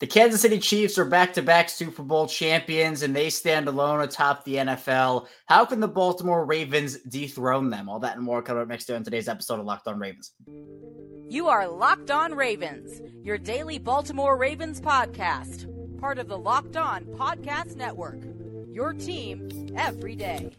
The Kansas City Chiefs are back to back Super Bowl champions and they stand alone atop the NFL. How can the Baltimore Ravens dethrone them? All that and more coming up next on today's episode of Locked On Ravens. You are Locked On Ravens, your daily Baltimore Ravens podcast, part of the Locked On Podcast Network. Your team every day.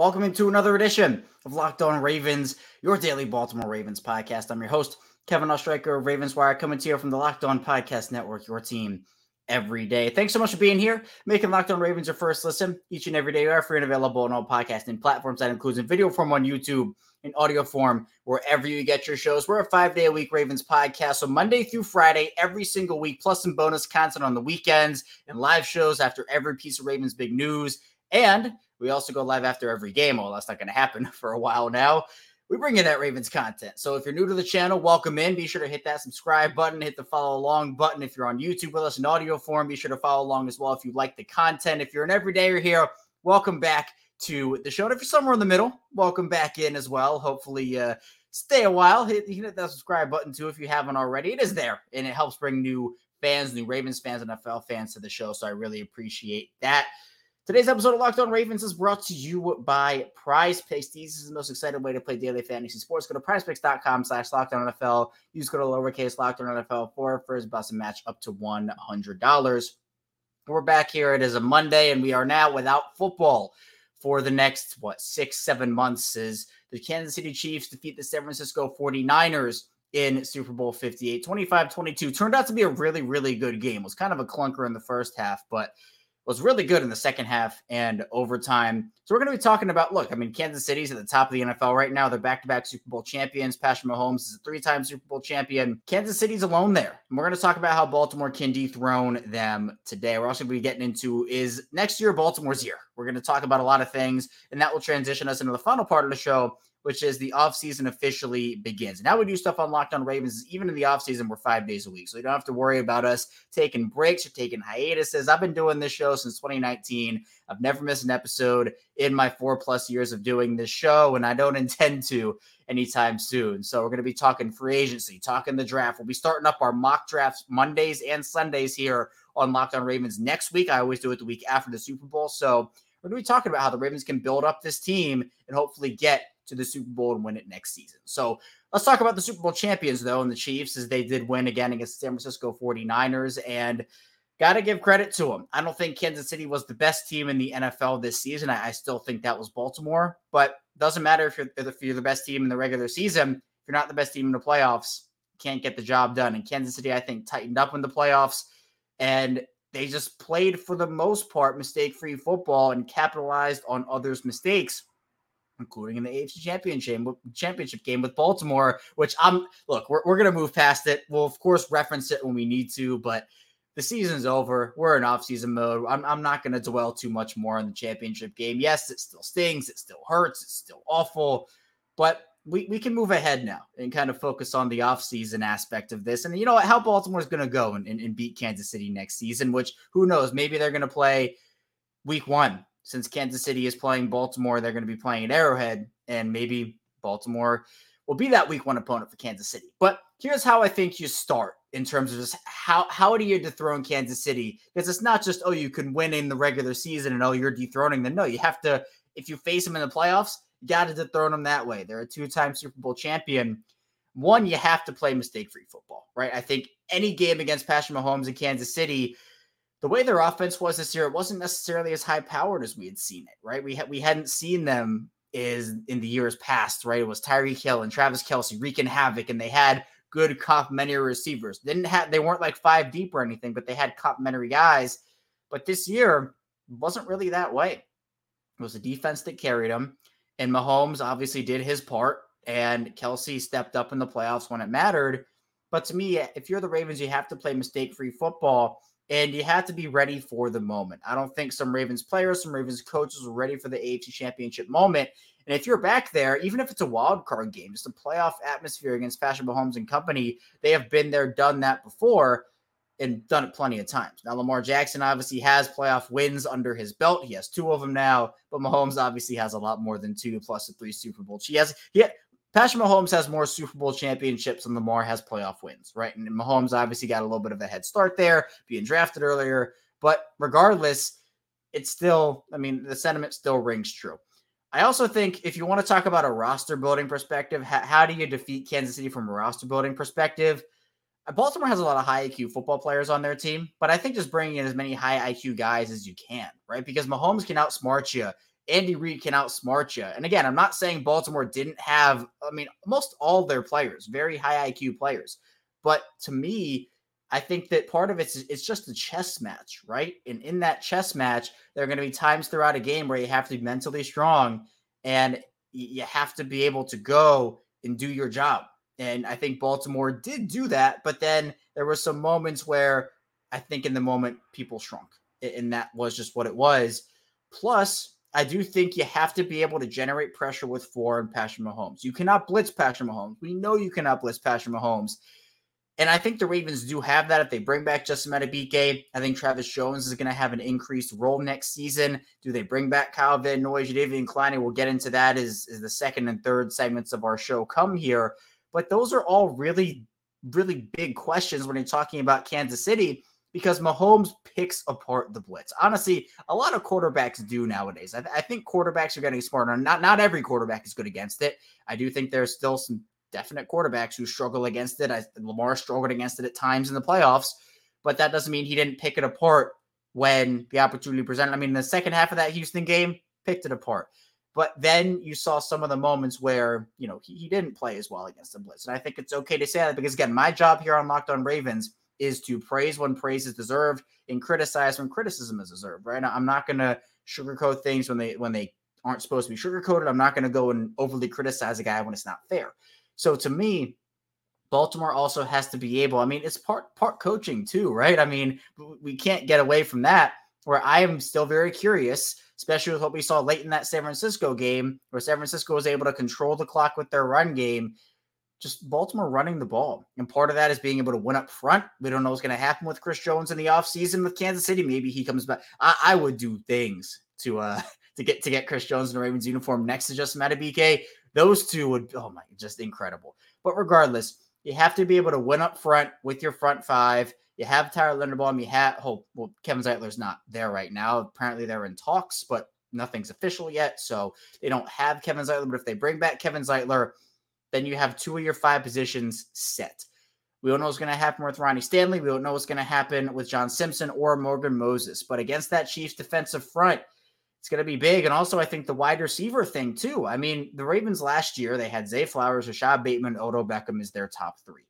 Welcome into another edition of Locked On Ravens, your daily Baltimore Ravens podcast. I'm your host, Kevin Oestreicher of Ravens Wire, coming to you from the Locked On Podcast Network, your team every day. Thanks so much for being here, making Locked On Ravens your first listen each and every day. We are free and available on all podcasting platforms. That includes in video form on YouTube, in audio form, wherever you get your shows. We're a five day a week Ravens podcast. So Monday through Friday, every single week, plus some bonus content on the weekends and live shows after every piece of Ravens big news. And we also go live after every game. Well, that's not going to happen for a while now. We bring you that Ravens content. So if you're new to the channel, welcome in. Be sure to hit that subscribe button, hit the follow along button. If you're on YouTube with us in audio form, be sure to follow along as well if you like the content. If you're an everydayer here, welcome back to the show. And if you're somewhere in the middle, welcome back in as well. Hopefully, uh, stay a while. Hit, you can hit that subscribe button too if you haven't already. It is there and it helps bring new fans, new Ravens fans, NFL fans to the show. So I really appreciate that. Today's episode of Locked On Ravens is brought to you by Prize Picks. This is the most exciting way to play daily fantasy sports. Go to prizepicks.com slash lockedon NFL. Use code lowercase lockedon NFL for first and match up to $100. We're back here. It is a Monday, and we are now without football for the next, what, six, seven months. Is the Kansas City Chiefs defeat the San Francisco 49ers in Super Bowl 58, 25 22. Turned out to be a really, really good game. It was kind of a clunker in the first half, but was really good in the second half and overtime. So we're going to be talking about look, I mean, Kansas City's at the top of the NFL right now. They're back to back Super Bowl champions. Patrick Mahomes is a three time Super Bowl champion. Kansas City's alone there. And we're going to talk about how Baltimore can dethrone them today. We're also going to be getting into is next year Baltimore's year. We're going to talk about a lot of things, and that will transition us into the final part of the show, which is the offseason officially begins. Now we do stuff on Locked On Ravens. Even in the offseason, we're five days a week. So you don't have to worry about us taking breaks or taking hiatuses. I've been doing this show since 2019. I've never missed an episode in my four plus years of doing this show, and I don't intend to anytime soon. So we're going to be talking free agency, talking the draft. We'll be starting up our mock drafts Mondays and Sundays here on Locked On Ravens next week. I always do it the week after the Super Bowl. So we're going to be talking about how the Ravens can build up this team and hopefully get to the Super Bowl and win it next season. So let's talk about the Super Bowl champions, though, and the Chiefs, as they did win again against the San Francisco 49ers. And got to give credit to them. I don't think Kansas City was the best team in the NFL this season. I, I still think that was Baltimore, but doesn't matter if you're, if you're the best team in the regular season. If you're not the best team in the playoffs, can't get the job done. And Kansas City, I think, tightened up in the playoffs. And they just played for the most part mistake free football and capitalized on others' mistakes, including in the AFC championship championship game with Baltimore. Which I'm look, we're, we're gonna move past it. We'll of course reference it when we need to, but the season's over. We're in off-season mode. I'm, I'm not to dwell too much more on the championship game. Yes, it still stings. It still hurts. It's still awful. But we, we can move ahead now and kind of focus on the offseason aspect of this. And you know what? How Baltimore's to go and, and, and beat Kansas City next season, which who knows? Maybe they're to play week one. Since Kansas City is playing Baltimore, they're going to be playing at Arrowhead. And maybe Baltimore will be that week one opponent for Kansas City. But here's how I think you start in terms of just how how do you dethrone Kansas City? Because it's not just oh you can win in the regular season and oh you're dethroning them. No, you have to if you face them in the playoffs, you got to dethrone them that way. They're a two-time Super Bowl champion. One, you have to play mistake-free football, right? I think any game against Patrick Mahomes in Kansas City, the way their offense was this year, it wasn't necessarily as high-powered as we had seen it, right? We had we hadn't seen them is in the years past, right? It was Tyreek Hill and Travis Kelce wreaking havoc, and they had good complementary receivers. Didn't have they weren't like five deep or anything, but they had complementary guys. But this year wasn't really that way. It was a defense that carried them. And Mahomes obviously did his part, and Kelce stepped up in the playoffs when it mattered. But to me, if you're the Ravens, you have to play mistake free football and you have to be ready for the moment. I don't think some Ravens players, some Ravens coaches were ready for the AFC championship moment. And if you're back there, even if it's a wild card game, just a playoff atmosphere against Patrick Mahomes and company, they have been there, done that before. and done it plenty of times. Now, Lamar Jackson obviously has playoff wins under his belt. He has two of them now, but Mahomes obviously has a lot more than two plus the three Super Bowls. He has, he, Patrick Mahomes has more Super Bowl championships than Lamar has playoff wins, right? And Mahomes obviously got a little bit of a head start there, being drafted earlier. But regardless, it's still, I mean, the sentiment still rings true. I also think if you want to talk about a roster building perspective, how, how do you defeat Kansas City from a roster building perspective? Uh, Baltimore has a lot of high IQ football players on their team, but I think just bringing in as many high IQ guys as you can, right? Because Mahomes can outsmart you. Andy Reid can outsmart you. And again, I'm not saying Baltimore didn't have, I mean, most all their players, very high IQ players. But to me, I think that part of it's it's just a chess match, right? And in that chess match, there are going to be times throughout a game where you have to be mentally strong and you have to be able to go and do your job. And I think Baltimore did do that, but then there were some moments where I think in the moment people shrunk, and that was just what it was. Plus, I do think you have to be able to generate pressure with four and Patrick Mahomes. You cannot blitz Patrick Mahomes. We know you cannot blitz Patrick Mahomes. And I think the Ravens do have that if they bring back Justin Madubuike. I think Travis Jones is going to have an increased role next season. Do they bring back Kyle Van Noy, Jadeveon Clowney? We'll get into that as, as the second and third segments of our show come here. But those are all really, really big questions when you're talking about Kansas City because Mahomes picks apart the blitz. Honestly, a lot of quarterbacks do nowadays. I, th- I, think quarterbacks are getting smarter. Not not every quarterback is good against it. I do think there's still some definite quarterbacks who struggle against it. I, Lamar struggled against it at times in the playoffs, but that doesn't mean he didn't pick it apart when the opportunity presented. I mean, in the second half of that Houston game picked it apart. But then you saw some of the moments where, you know, he, he didn't play as well against the Blitz. And I think it's okay to say that because, again, my job here on Locked On Ravens is to praise when praise is deserved and criticize when criticism is deserved. Right? I'm not going to sugarcoat things when they when they aren't supposed to be sugarcoated. I'm not going to go and overly criticize a guy when it's not fair. So to me, Baltimore also has to be able. I mean, it's part part coaching too, right? I mean, we can't get away from that. Where I am still very curious, especially with what we saw late in that San Francisco game, where San Francisco was able to control the clock with their run game just Baltimore running the ball. And part of that is being able to win up front. We don't know what's going to happen with Chris Jones in the offseason with Kansas City. Maybe he comes back. I, I, would do things to uh to get to get Chris Jones in a Ravens uniform next to Justin Madubuike. Those two would oh my just incredible. But regardless, you have to be able to win up front with your front five. You have Tyler Linderbaum. You have oh well, Kevin Zeitler's not there right now. Apparently they're in talks, but nothing's official yet. So they don't have Kevin Zeitler. But if they bring back Kevin Zeitler, then you have two of your five positions set. We don't know what's going to happen with Ronnie Stanley. We don't know what's going to happen with John Simpson or Morgan Moses. But against that Chiefs defensive front, it's going to be big. And also, I think the wide receiver thing, too. I mean, the Ravens last year, they had Zay Flowers, Rashod Bateman, Odell Beckham is their top three.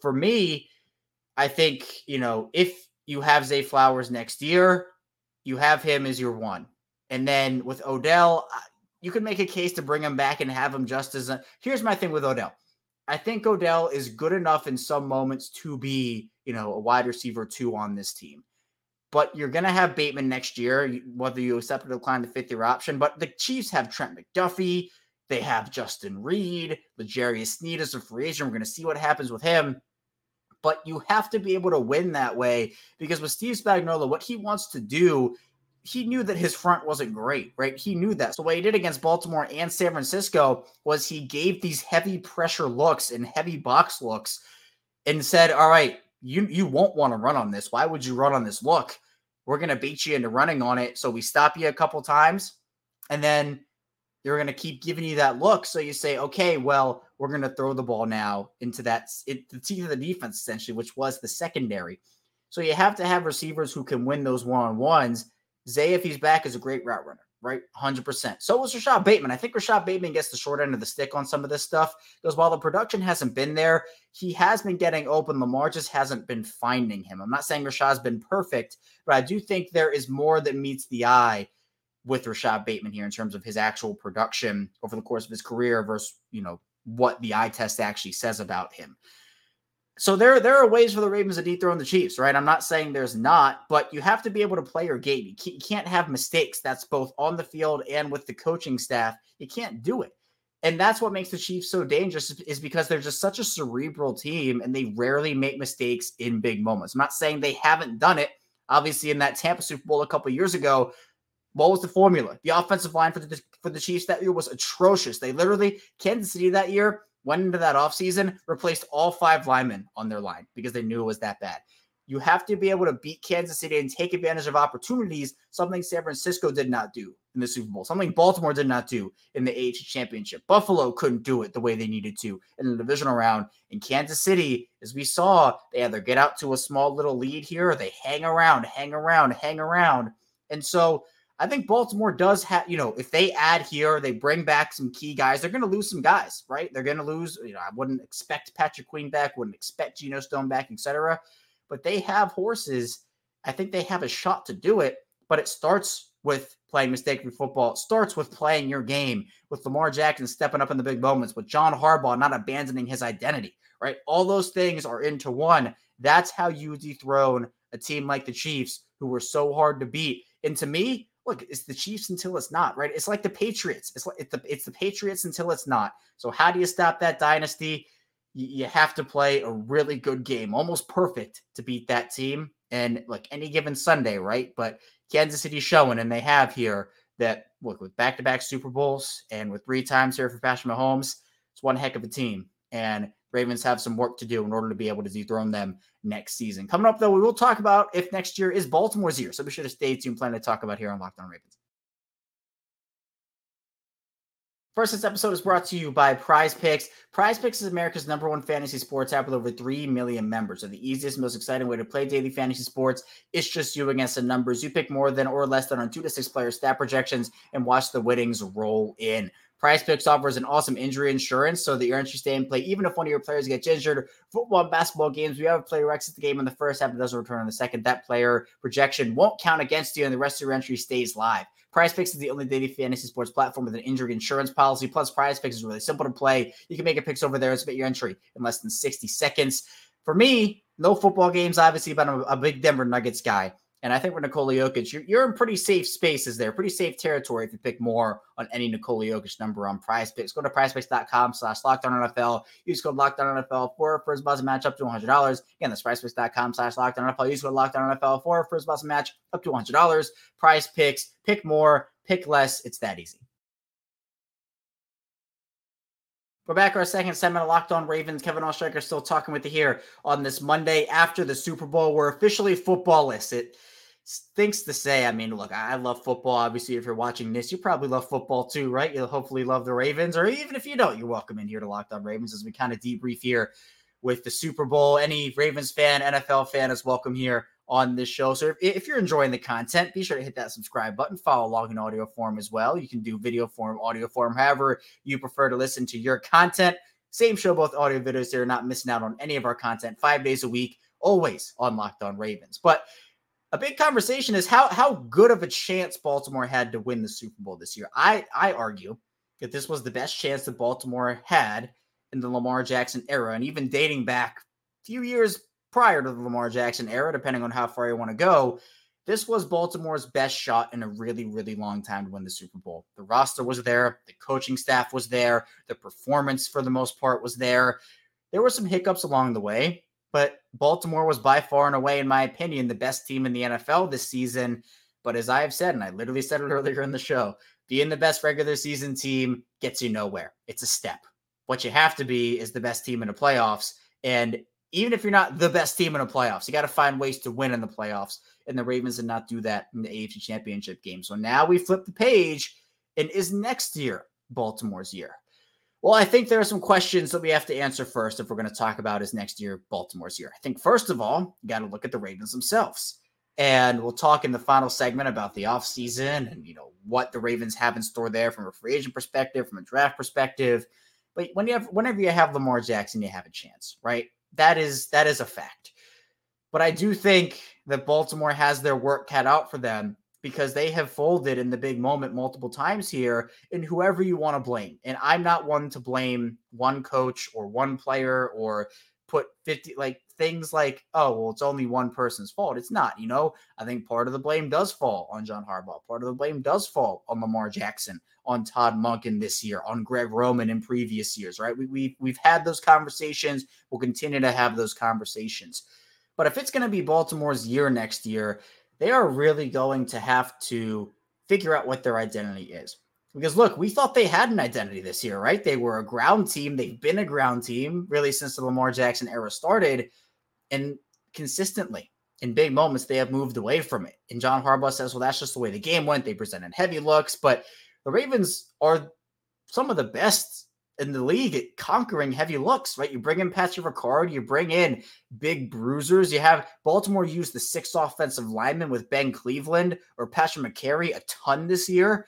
For me, I think, you know, if you have Zay Flowers next year, you have him as your one. And then with Odell, you could make a case to bring him back and have him just as a. Here's my thing with Odell. I think Odell is good enough in some moments to be, you know, a wide receiver two on this team. But you're going to have Bateman next year, whether you accept or decline the fifth year option. But the Chiefs have Trent McDuffie. They have Justin Reid. L'Jarius Sneed is a free agent. We're going to see what happens with him. But you have to be able to win that way because with Steve Spagnuolo, what he wants to do he knew that his front wasn't great, right? He knew that. So what he did against Baltimore and San Francisco was he gave these heavy pressure looks and heavy box looks and said, "All right, you you won't want to run on this. Why would you run on this look? We're going to beat you into running on it. So we stop you a couple times and then they're going to keep giving you that look. So you say, okay, well, we're going to throw the ball now into that it, the teeth of the defense, essentially, which was the secondary. So you have to have receivers who can win those one on ones Zay, if he's back, is a great route runner, right? 100%. So was Rashod Bateman. I think Rashod Bateman gets the short end of the stick on some of this stuff because while the production hasn't been there, he has been getting open. Lamar just hasn't been finding him. I'm not saying Rashod's been perfect, but I do think there is more that meets the eye with Rashod Bateman here in terms of his actual production over the course of his career versus, you know, what the eye test actually says about him. So there, there are ways for the Ravens to dethrone the Chiefs, right? I'm not saying there's not, but you have to be able to play your game. You can't have mistakes. That's both on the field and with the coaching staff. You can't do it. And that's what makes the Chiefs so dangerous is because they're just such a cerebral team and they rarely make mistakes in big moments. I'm not saying they haven't done it. Obviously, in that Tampa Super Bowl a couple years ago, what was the formula? The offensive line for the for the Chiefs that year was atrocious. They literally Kansas City that year went into that offseason, replaced all five linemen on their line because they knew it was that bad. You have to be able to beat Kansas City and take advantage of opportunities, something San Francisco did not do in the Super Bowl, something Baltimore did not do in the AFC Championship. Buffalo couldn't do it the way they needed to in the divisional round. In Kansas City, as we saw, they either get out to a small little lead here or they hang around, hang around, hang around. And so I think Baltimore does have, you know, if they add here, they bring back some key guys, they're going to lose some guys, right? They're going to lose, you know, I wouldn't expect Patrick Queen back, wouldn't expect Geno Stone back, etc but they have horses. I think they have a shot to do it, but it starts with playing mistake-free football. It starts with playing your game, with Lamar Jackson stepping up in the big moments, with John Harbaugh not abandoning his identity, right? All those things are into one. That's how you dethrone a team like the Chiefs, who were so hard to beat. And to me, look, it's the Chiefs until it's not, right? It's like the Patriots. It's like it's the, it's the Patriots until it's not. So how do you stop that dynasty? you have to play a really good game, almost perfect to beat that team. And like any given Sunday, right? But Kansas City showing, and they have here that look with back to back Super Bowls and with three times here for Patrick Mahomes, it's one heck of a team. And Ravens have some work to do in order to be able to dethrone them next season. Coming up, though, we will talk about if next year is Baltimore's year. So be sure to stay tuned. Plan to talk about here on Locked On Ravens. First, this episode is brought to you by Prize Picks. Prize Picks is America's number one fantasy sports app with over 3 million members. So the easiest, most exciting way to play daily fantasy sports. It's just you against the numbers. You pick more than or less than on two to six player stat projections and watch the winnings roll in. Prize Picks offers an awesome injury insurance so that your entry stay in play even if one of your players gets injured. Football and basketball games, we have a player exits the game in the first half and doesn't return in the second. That player projection won't count against you and the rest of your entry stays live. Prize Picks is the only daily fantasy sports platform with an injury insurance policy. Plus, Prize Picks is really simple to play. You can make a picks over there and submit your entry in less than 60 seconds. For me, no football games, obviously, but I'm a big Denver Nuggets guy. And I think for Nikola Jokic, you're, you're in pretty safe spaces there, pretty safe territory if you pick more on any Nikola Jokic number on prize picks. Go to prizepicks.com slash lockedon NFL. Use code lockedon NFL for first buzzer match up to $100. Again, that's prizepicks.com slash lockedon NFL. Use code lockedon NFL for first buzzer match up to $100. Prize picks, pick more, pick less. It's that easy. We're back our second segment of Locked On Ravens. Kevin Oestreicher still talking with you here on this Monday after the Super Bowl. We're officially footballless. It things to say. I mean, look, I love football. Obviously, if you're watching this, you probably love football too, right? You'll hopefully love the Ravens, or even if you don't, you're welcome in here to Locked On Ravens as we kind of debrief here with the Super Bowl. Any Ravens fan, NFL fan is welcome here on this show. So if, if you're enjoying the content, be sure to hit that subscribe button, follow along in audio form as well. You can do video form, audio form, however you prefer to listen to your content. Same show, both audio videos. They're not missing out on any of our content five days a week, always on Locked On Ravens. But a big conversation is how how good of a chance Baltimore had to win the Super Bowl this year. I I argue that this was the best chance that Baltimore had in the Lamar Jackson era, and even dating back a few years prior to the Lamar Jackson era, depending on how far you want to go. This was Baltimore's best shot in a really, really long time to win the Super Bowl. The roster was there, the coaching staff was there, the performance for the most part was there. There were some hiccups along the way, but Baltimore was by far and away, in my opinion, the best team in the NFL this season. But as I have said, and I literally said it earlier in the show, being the best regular season team gets you nowhere. It's a step. What you have to be is the best team in the playoffs. And even if you're not the best team in the playoffs, you got to find ways to win in the playoffs. And the Ravens did not do that in the AFC Championship game. So now we flip the page, and is next year Baltimore's year? Well, I think there are some questions that we have to answer first if we're going to talk about is next year Baltimore's year. I think first of all, you got to look at the Ravens themselves. And we'll talk in the final segment about the offseason and you know what the Ravens have in store there from a free agent perspective, from a draft perspective. But when you have whenever you have Lamar Jackson, you have a chance, right? That is that is a fact. But I do think that Baltimore has their work cut out for them because they have folded in the big moment multiple times here and whoever you want to blame. And I'm not one to blame one coach or one player or put 50 like things like, oh, well, it's only one person's fault. It's not, you know. I think part of the blame does fall on John Harbaugh. Part of the blame does fall on Lamar Jackson, on Todd Monken this year, on Greg Roman in previous years, right? We, we, we've had those conversations. We'll continue to have those conversations. But if it's going to be Baltimore's year next year, they are really going to have to figure out what their identity is. Because look, we thought they had an identity this year, right? They were a ground team. They've been a ground team really since the Lamar Jackson era started. And consistently in big moments, they have moved away from it. And John Harbaugh says, well, that's just the way the game went. They presented heavy looks, but the Ravens are some of the best in the league at conquering heavy looks, right? You bring in Patrick Ricard, you bring in big bruisers. You have Baltimore use the six offensive lineman with Ben Cleveland or Patrick Mekari a ton this year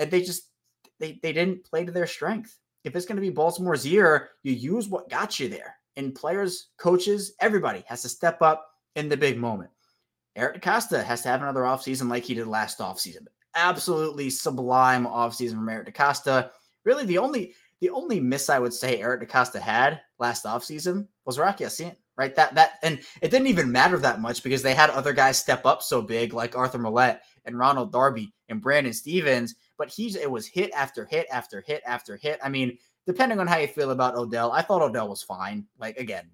and they just they they didn't play to their strength. If it's going to be Baltimore's year, you use what got you there. And players, coaches, everybody has to step up in the big moment. Eric DeCosta has to have another offseason like he did last offseason. Absolutely sublime offseason from Eric DeCosta. Really, the only the only miss I would say Eric DeCosta had last offseason was Rocky Ya-Sin, right? That that and it didn't even matter that much because they had other guys step up so big like Arthur Maulet and Ronald Darby and Brandon Stephens, but he's it was hit after hit after hit after hit. I mean, depending on how you feel about Odell, I thought Odell was fine. Like again,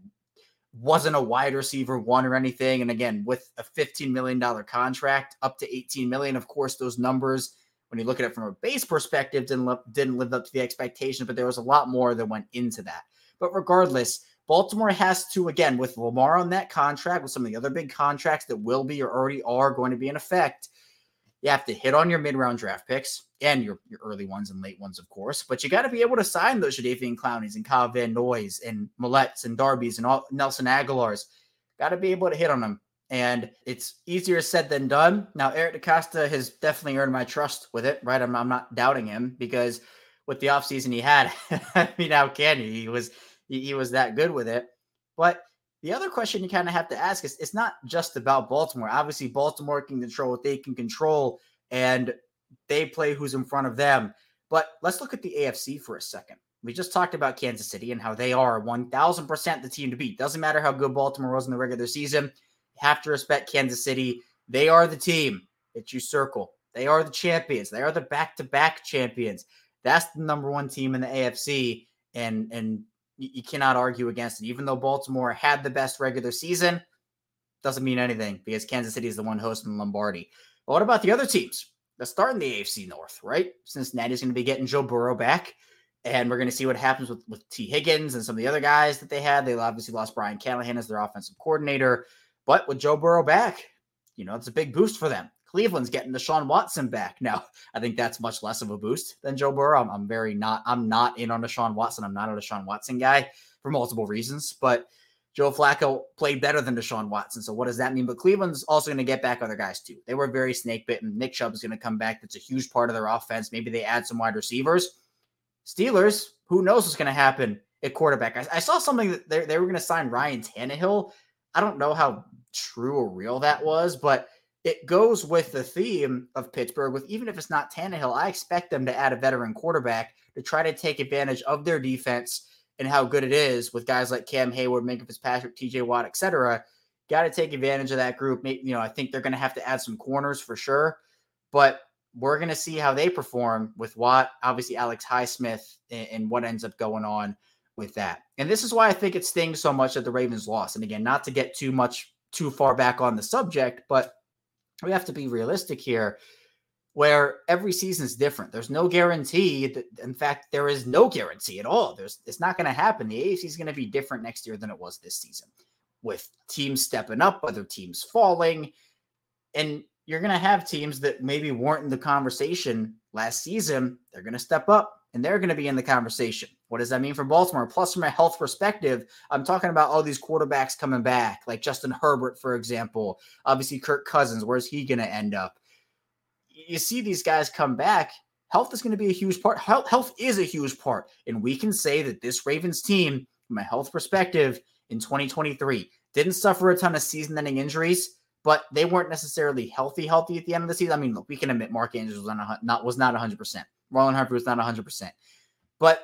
wasn't a wide receiver one or anything. And again, with a $15 million contract up to 18 million, of course, those numbers, when you look at it from a base perspective, didn't live, didn't live up to the expectation, but there was a lot more that went into that. But regardless, Baltimore has to, again, with Lamar on that contract, with some of the other big contracts that will be or already are going to be in effect, you have to hit on your mid-round draft picks and your, your early ones and late ones, of course. But you got to be able to sign those Jadeveon Clownies and Kyle Van Noys and Maulets and Darby's and all Nelson Agholors. Got to be able to hit on them. And it's easier said than done. Now, Eric DeCosta has definitely earned my trust with it, right? I'm, I'm not doubting him because with the offseason he had, I mean, how can you? He was he, he was that good with it. But the other question you kind of have to ask is it's not just about Baltimore. Obviously, Baltimore can control what they can control and they play who's in front of them. But let's look at the AFC for a second. We just talked about Kansas City and how they are 1000% the team to beat. Doesn't matter how good Baltimore was in the regular season. Have to respect Kansas City. They are the team that you circle. They are the champions. They are the back-to-back champions. That's the number one team in the AFC. And and you cannot argue against it. Even though Baltimore had the best regular season, doesn't mean anything because Kansas City is the one hosting Lombardi. But what about the other teams? Let's start in the AFC North, right? Cincinnati's going to be getting Joe Burrow back, and we're going to see what happens with, with Tee Higgins and some of the other guys that they had. They obviously lost Brian Callahan as their offensive coordinator, but with Joe Burrow back, you know, it's a big boost for them. Cleveland's getting Deshaun Watson back. Now, I think that's much less of a boost than Joe Burrow. I'm, I'm very not, I'm not in on Deshaun Watson. I'm not a Deshaun Watson guy for multiple reasons, but Joe Flacco played better than Deshaun Watson. So what does that mean? But Cleveland's also going to get back other guys too. They were very snake bitten. Nick Chubb is going to come back. That's a huge part of their offense. Maybe they add some wide receivers. Steelers, who knows what's going to happen at quarterback? I, I saw something that they, they were going to sign Ryan Tannehill. I don't know how true or real that was, but it goes with the theme of Pittsburgh. With even if it's not Tannehill, I expect them to add a veteran quarterback to try to take advantage of their defense and how good it is with guys like Cam Heyward, Minkah Fitzpatrick, T.J. Watt, etc. Got to take advantage of that group. You know, I think they're going to have to add some corners for sure, but we're going to see how they perform with Watt, obviously Alex Highsmith, and, and what ends up going on with that. And this is why I think it stings so much that the Ravens lost. And again, not to get too much too far back on the subject, but we have to be realistic here where every season is different. There's no guarantee that, in fact, there is no guarantee at all. There's it's not going to happen. The AFC is going to be different next year than it was this season, with teams stepping up, other teams falling, and you're going to have teams that maybe weren't in the conversation last season. They're going to step up and they're going to be in the conversation. What does that mean for Baltimore? Plus, from a health perspective, I'm talking about all these quarterbacks coming back, like Justin Herbert, for example. Obviously, Kirk Cousins. Where's he going to end up? You see these guys come back. Health is going to be a huge part. Health, health is a huge part. And we can say that this Ravens team, from a health perspective, in 2023, didn't suffer a ton of season ending injuries, but they weren't necessarily healthy, healthy at the end of the season. I mean, look, we can admit Mark Andrews was not, was not 100%. Marlon Humphrey was not 100%. But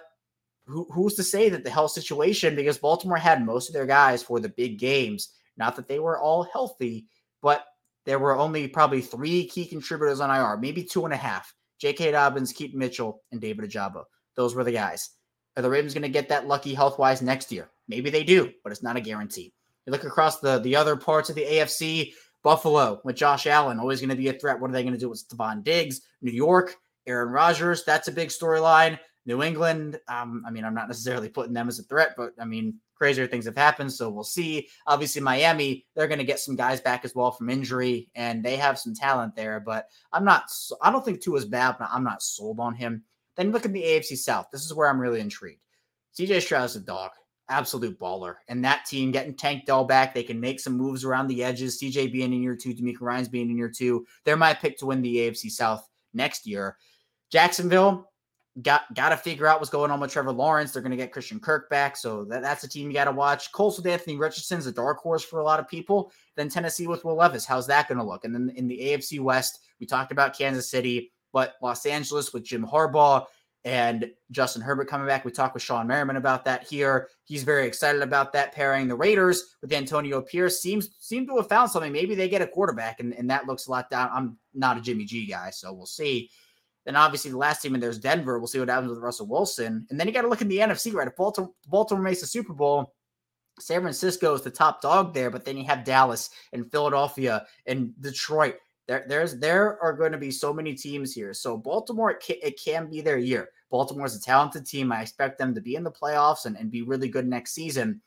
who, who's to say that the health situation, because Baltimore had most of their guys for the big games, not that they were all healthy, but there were only probably three key contributors on IR, maybe two and a half. J.K. Dobbins, Keaton Mitchell, and David Ojabo. Those were the guys. Are the Ravens going to get that lucky health wise next year? Maybe they do, but it's not a guarantee. You look across the, the other parts of the AFC, Buffalo with Josh Allen, always going to be a threat. What are they going to do with Stefon Diggs? New York, Aaron Rodgers, that's a big storyline. New England, um, I mean, I'm not necessarily putting them as a threat, but I mean, crazier things have happened. So we'll see. Obviously, Miami, they're going to get some guys back as well from injury, and they have some talent there. But I'm not, I don't think Tua is bad, but I'm not sold on him. Then look at the AFC South. This is where I'm really intrigued. CJ Stroud's a dog, absolute baller. And that team getting Tank Dell back, they can make some moves around the edges. CJ being in year two, DeMeco Ryans being in year two. They're my pick to win the AFC South next year. Jacksonville, got got to figure out what's going on with Trevor Lawrence. They're going to get Christian Kirk back, so that, that's a team you got to watch. Colts with Anthony Richardson's a dark horse for a lot of people. Then Tennessee with Will Levis, how's that going to look? And then in the AFC West, we talked about Kansas City, but Los Angeles with Jim Harbaugh and Justin Herbert coming back. We talked with Shawne Merriman about that here. He's very excited about that pairing. The Raiders with Antonio Pierce seems seem to have found something. Maybe they get a quarterback, and, and that looks a lot down. I'm not a Jimmy G guy, so we'll see. Then obviously the last team in there's Denver. We'll see what happens with Russell Wilson. And then you got to look in the NFC, right? If Baltimore, Baltimore makes the Super Bowl, San Francisco is the top dog there, but then you have Dallas and Philadelphia and Detroit. There, there's there are going to be so many teams here. So Baltimore, it can, it can be their year. Baltimore's a talented team. I expect them to be in the playoffs and, and be really good next season,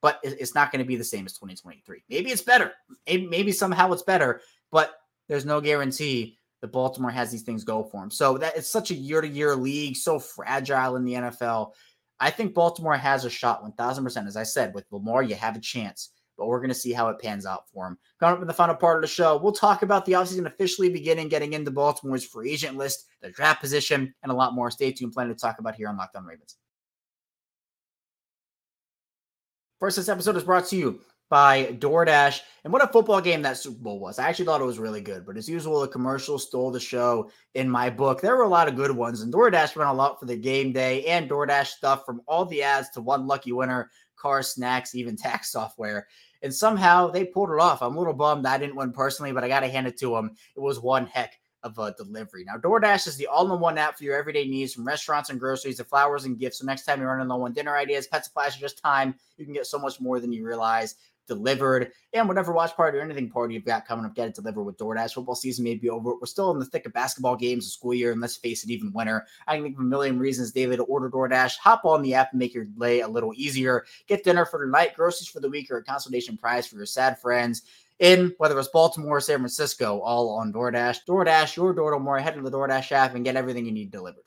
but it's not going to be the same as 2023. Maybe it's better. Maybe somehow it's better, but there's no guarantee that Baltimore has these things go for him. So that it's such a year to year league, so fragile in the NFL. I think Baltimore has a shot 1000%. As I said, with Lamar, you have a chance, but we're going to see how it pans out for him. Coming up in the final part of the show, we'll talk about the offseason officially beginning, getting into Baltimore's free agent list, the draft position, and a lot more. Stay tuned. Plenty to talk about here on Locked On Ravens. First, this episode is brought to you by DoorDash. And what a football game that Super Bowl was. I actually thought it was really good, but as usual, the commercial stole the show in my book. There were a lot of good ones, and DoorDash ran a lot for the game day and DoorDash stuff from all the ads to one lucky winner, car snacks, even tax software. And somehow they pulled it off. I'm a little bummed I didn't win personally, but I got to hand it to them. It was one heck of a delivery. Now, DoorDash is the all-in-one app for your everyday needs, from restaurants and groceries to flowers and gifts. So next time you're running low on dinner ideas, pet supplies, or just time, you can get so much more than you realize delivered. And whatever watch party or anything party you've got coming up, get it delivered with DoorDash. Football season may be over. We're still in the thick of basketball games, the school year, and let's face it, even winter. I can think of a million reasons daily to order DoorDash. Hop on the app and make your day a little easier. Get dinner for the night, groceries for the week, or a consolation prize for your sad friends in whether it's Baltimore or San Francisco, all on DoorDash. DoorDash, your door to more. Head to the DoorDash app and get everything you need delivered.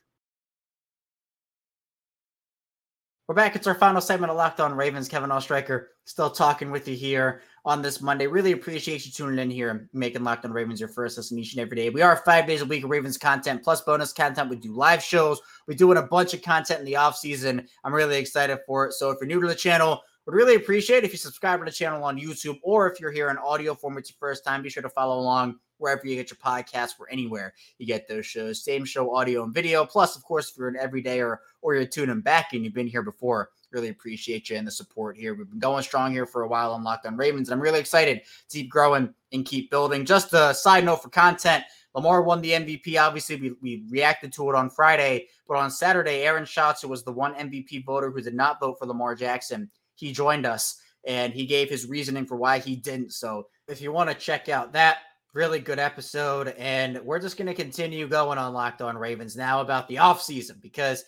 We're back. It's our final segment of Locked On Ravens. Kevin Oestreicher still talking with you here on this Monday. Really appreciate you tuning in here and making Locked On Ravens your first listen each and every day. We are five days a week of Ravens content plus bonus content. We do live shows. We're doing a bunch of content in the off season. I'm really excited for it. So if you're new to the channel, would really appreciate if you subscribe to the channel on YouTube or if you're here in audio form, it's your first time, be sure to follow along wherever you get your podcasts or anywhere you get those shows. Same show, audio and video. Plus, of course, if you're an everyday or or you're tuning back and you've been here before, really appreciate you and the support here. We've been going strong here for a while on Locked On Ravens. And I'm really excited to keep growing and keep building. Just a side note for content. Lamar won the MVP. Obviously, we, we reacted to it on Friday, but on Saturday, Aaron Schatz, who was the one MVP voter who did not vote for Lamar Jackson, he joined us and he gave his reasoning for why he didn't. So if you want to check out that, really good episode. And we're just going to continue going on Locked On Ravens now about the offseason because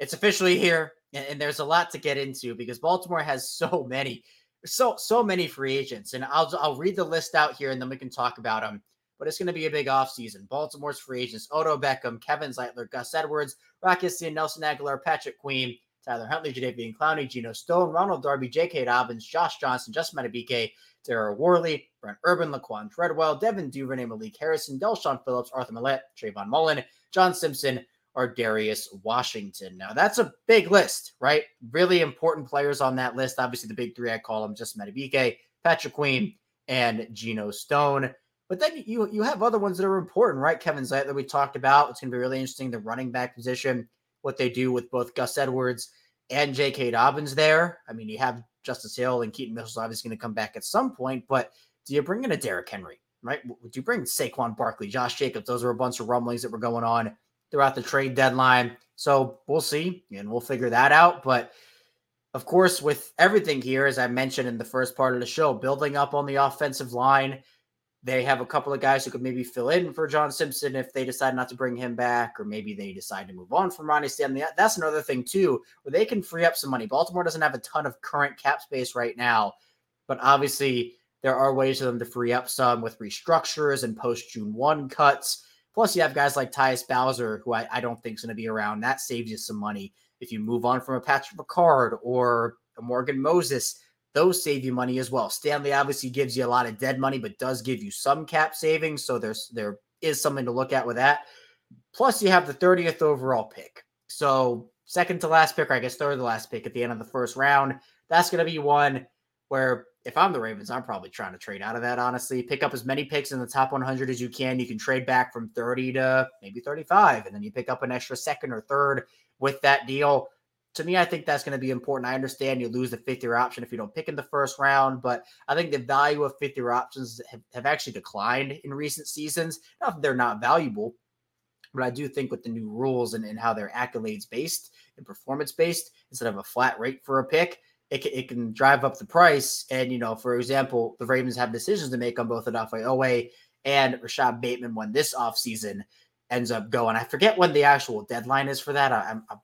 it's officially here and, there's a lot to get into because Baltimore has so many, so, so many free agents. And I'll, I'll read the list out here and then we can talk about them. But it's going to be a big offseason. Baltimore's free agents Odell Beckham, Kevin Zeitler, Gus Edwards, Rock Ya-Sin, Nelson Agholor, Patrick Queen, Tyler Huntley, Jadeveon Clowney, Geno Stone, Ronald Darby, J.K. Dobbins, Josh Johnson, Justin Madubuike, Daryl Worley, Brent Urban, Laquan Treadwell, Devin Duvernay, Malik Harrison, Del'Shawn Phillips, Arthur Maulet, Trayvon Mullen, John Simpson, or Darius Washington. Now, that's a big list, right? Really important players on that list. Obviously, the big three I call them just Madubuike, Patrick Queen, and Geno Stone. But then you you have other ones that are important, right? Kevin Zeitler, we talked about. It's going to be really interesting. The running back position, what they do with both Gus Edwards and J.K. Dobbins there. I mean, you have Justice Hill and Keaton Mitchell's obviously going to come back at some point, but do you bring in a Derrick Henry, right? Would you bring Saquon Barkley, Josh Jacobs? Those are a bunch of rumblings that were going on throughout the trade deadline. So we'll see and we'll figure that out. But of course, with everything here, as I mentioned in the first part of the show, building up on the offensive line, they have a couple of guys who could maybe fill in for John Simpson if they decide not to bring him back, or maybe they decide to move on from Ronnie Stanley. That's another thing, too, where they can free up some money. Baltimore doesn't have a ton of current cap space right now, but obviously there are ways for them to free up some with restructures and post June 1 cuts. Plus, you have guys like Tyus Bowser, who I, I don't think is going to be around. That saves you some money. If you move on from a Patrick Ricard or a Morgan Moses, those save you money as well. Stanley obviously gives you a lot of dead money, but does give you some cap savings. So there's there is something to look at with that. Plus, you have the 30th overall pick. So second to last pick, or I guess third to last pick at the end of the first round. That's going to be one where if I'm the Ravens, I'm probably trying to trade out of that, honestly. Pick up as many picks in the top 100 as you can. You can trade back from 30 to maybe 35, and then you pick up an extra second or third with that deal. To me, I think that's going to be important. I understand you lose the fifth year option if you don't pick in the first round, but I think the value of fifth year options have, have actually declined in recent seasons. Not that they're not valuable, but I do think with the new rules and, and how they're accolades based and performance based instead of a flat rate for a pick, it can, it can drive up the price. And, you know, for example, the Ravens have decisions to make on both Odafe Oweh and Rashod Bateman when this offseason ends up going. I forget when the actual deadline is for that. I, I,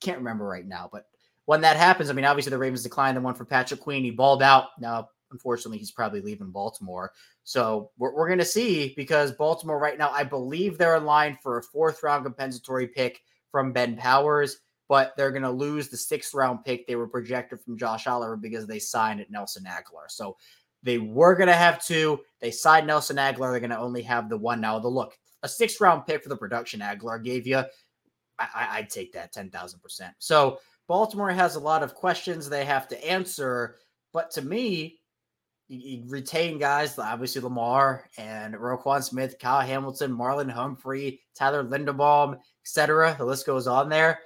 can't remember right now, but when that happens, I mean, obviously the Ravens declined the one for Patrick Queen. He balled out. Now, unfortunately, he's probably leaving Baltimore. So we're, we're going to see because Baltimore right now, I believe they're in line for a fourth round compensatory pick from Ben Powers but they're going to lose the sixth round pick they were projected from Josh Oliver because they signed at Nelson Agholor. So they were going to have two. They signed Nelson Agholor. They're going to only have the one now. The look, a sixth round pick for the production Agholor gave you, I, would take that 10,000%. So Baltimore has a lot of questions they have to answer. But to me, you, retain guys, obviously Lamar and Roquan Smith, Kyle Hamilton, Marlon Humphrey, Tyler Linderbaum, etc. The list goes on there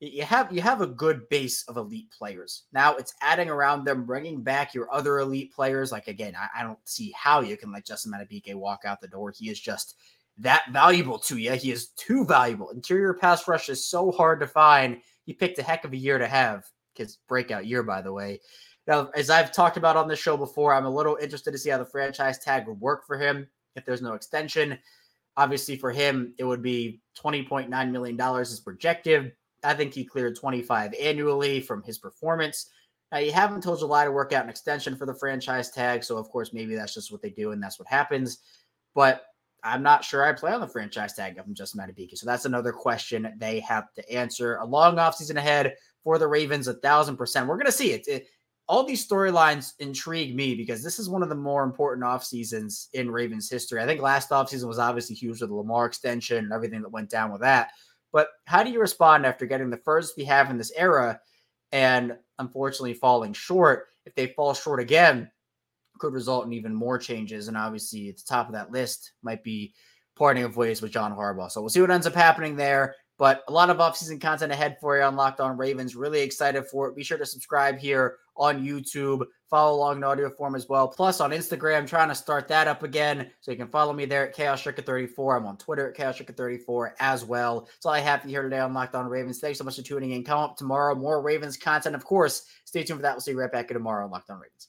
you have you have a good base of elite players. Now it's adding around them, bringing back your other elite players. Like again, I, I don't see how you can let Justin Madubuike walk out the door. He is just that valuable to you. He is too valuable. Interior pass rush is so hard to find. He picked a heck of a year to have. His breakout year, by the way. Now, as I've talked about on the show before, I'm a little interested to see how the franchise tag would work for him if there's no extension. Obviously, for him, it would be $20.9 million is projected. I think he cleared 25 annually from his performance. Now you have until July to work out an extension for the franchise tag. So of course, maybe that's just what they do and that's what happens. But I'm not sure I play on the franchise tag if I'm just Madubuike. So that's another question they have to answer. A long offseason ahead for the Ravens, a thousand percent. We're gonna see it. it all these storylines intrigue me because this is one of the more important off seasons in Ravens history. I think last offseason was obviously huge with the Lamar extension and everything that went down with that. But how do you respond after getting the first we have in this era and unfortunately falling short? If they fall short again, could result in even more changes. And obviously, at the top of that list might be parting of ways with John Harbaugh. So we'll see what ends up happening there. But a lot of offseason content ahead for you on Locked On Ravens. Really excited for it. Be sure to subscribe here on YouTube. Follow along in audio form as well. Plus on Instagram, trying to start that up again. So you can follow me there at Chaos 34 I'm on Twitter at Chaos 34 as well. That's all I have for you here today on Locked On Ravens. Thanks so much for tuning in. Come up tomorrow, more Ravens content. Of course, stay tuned for that. We'll see you right back tomorrow on Locked On Ravens.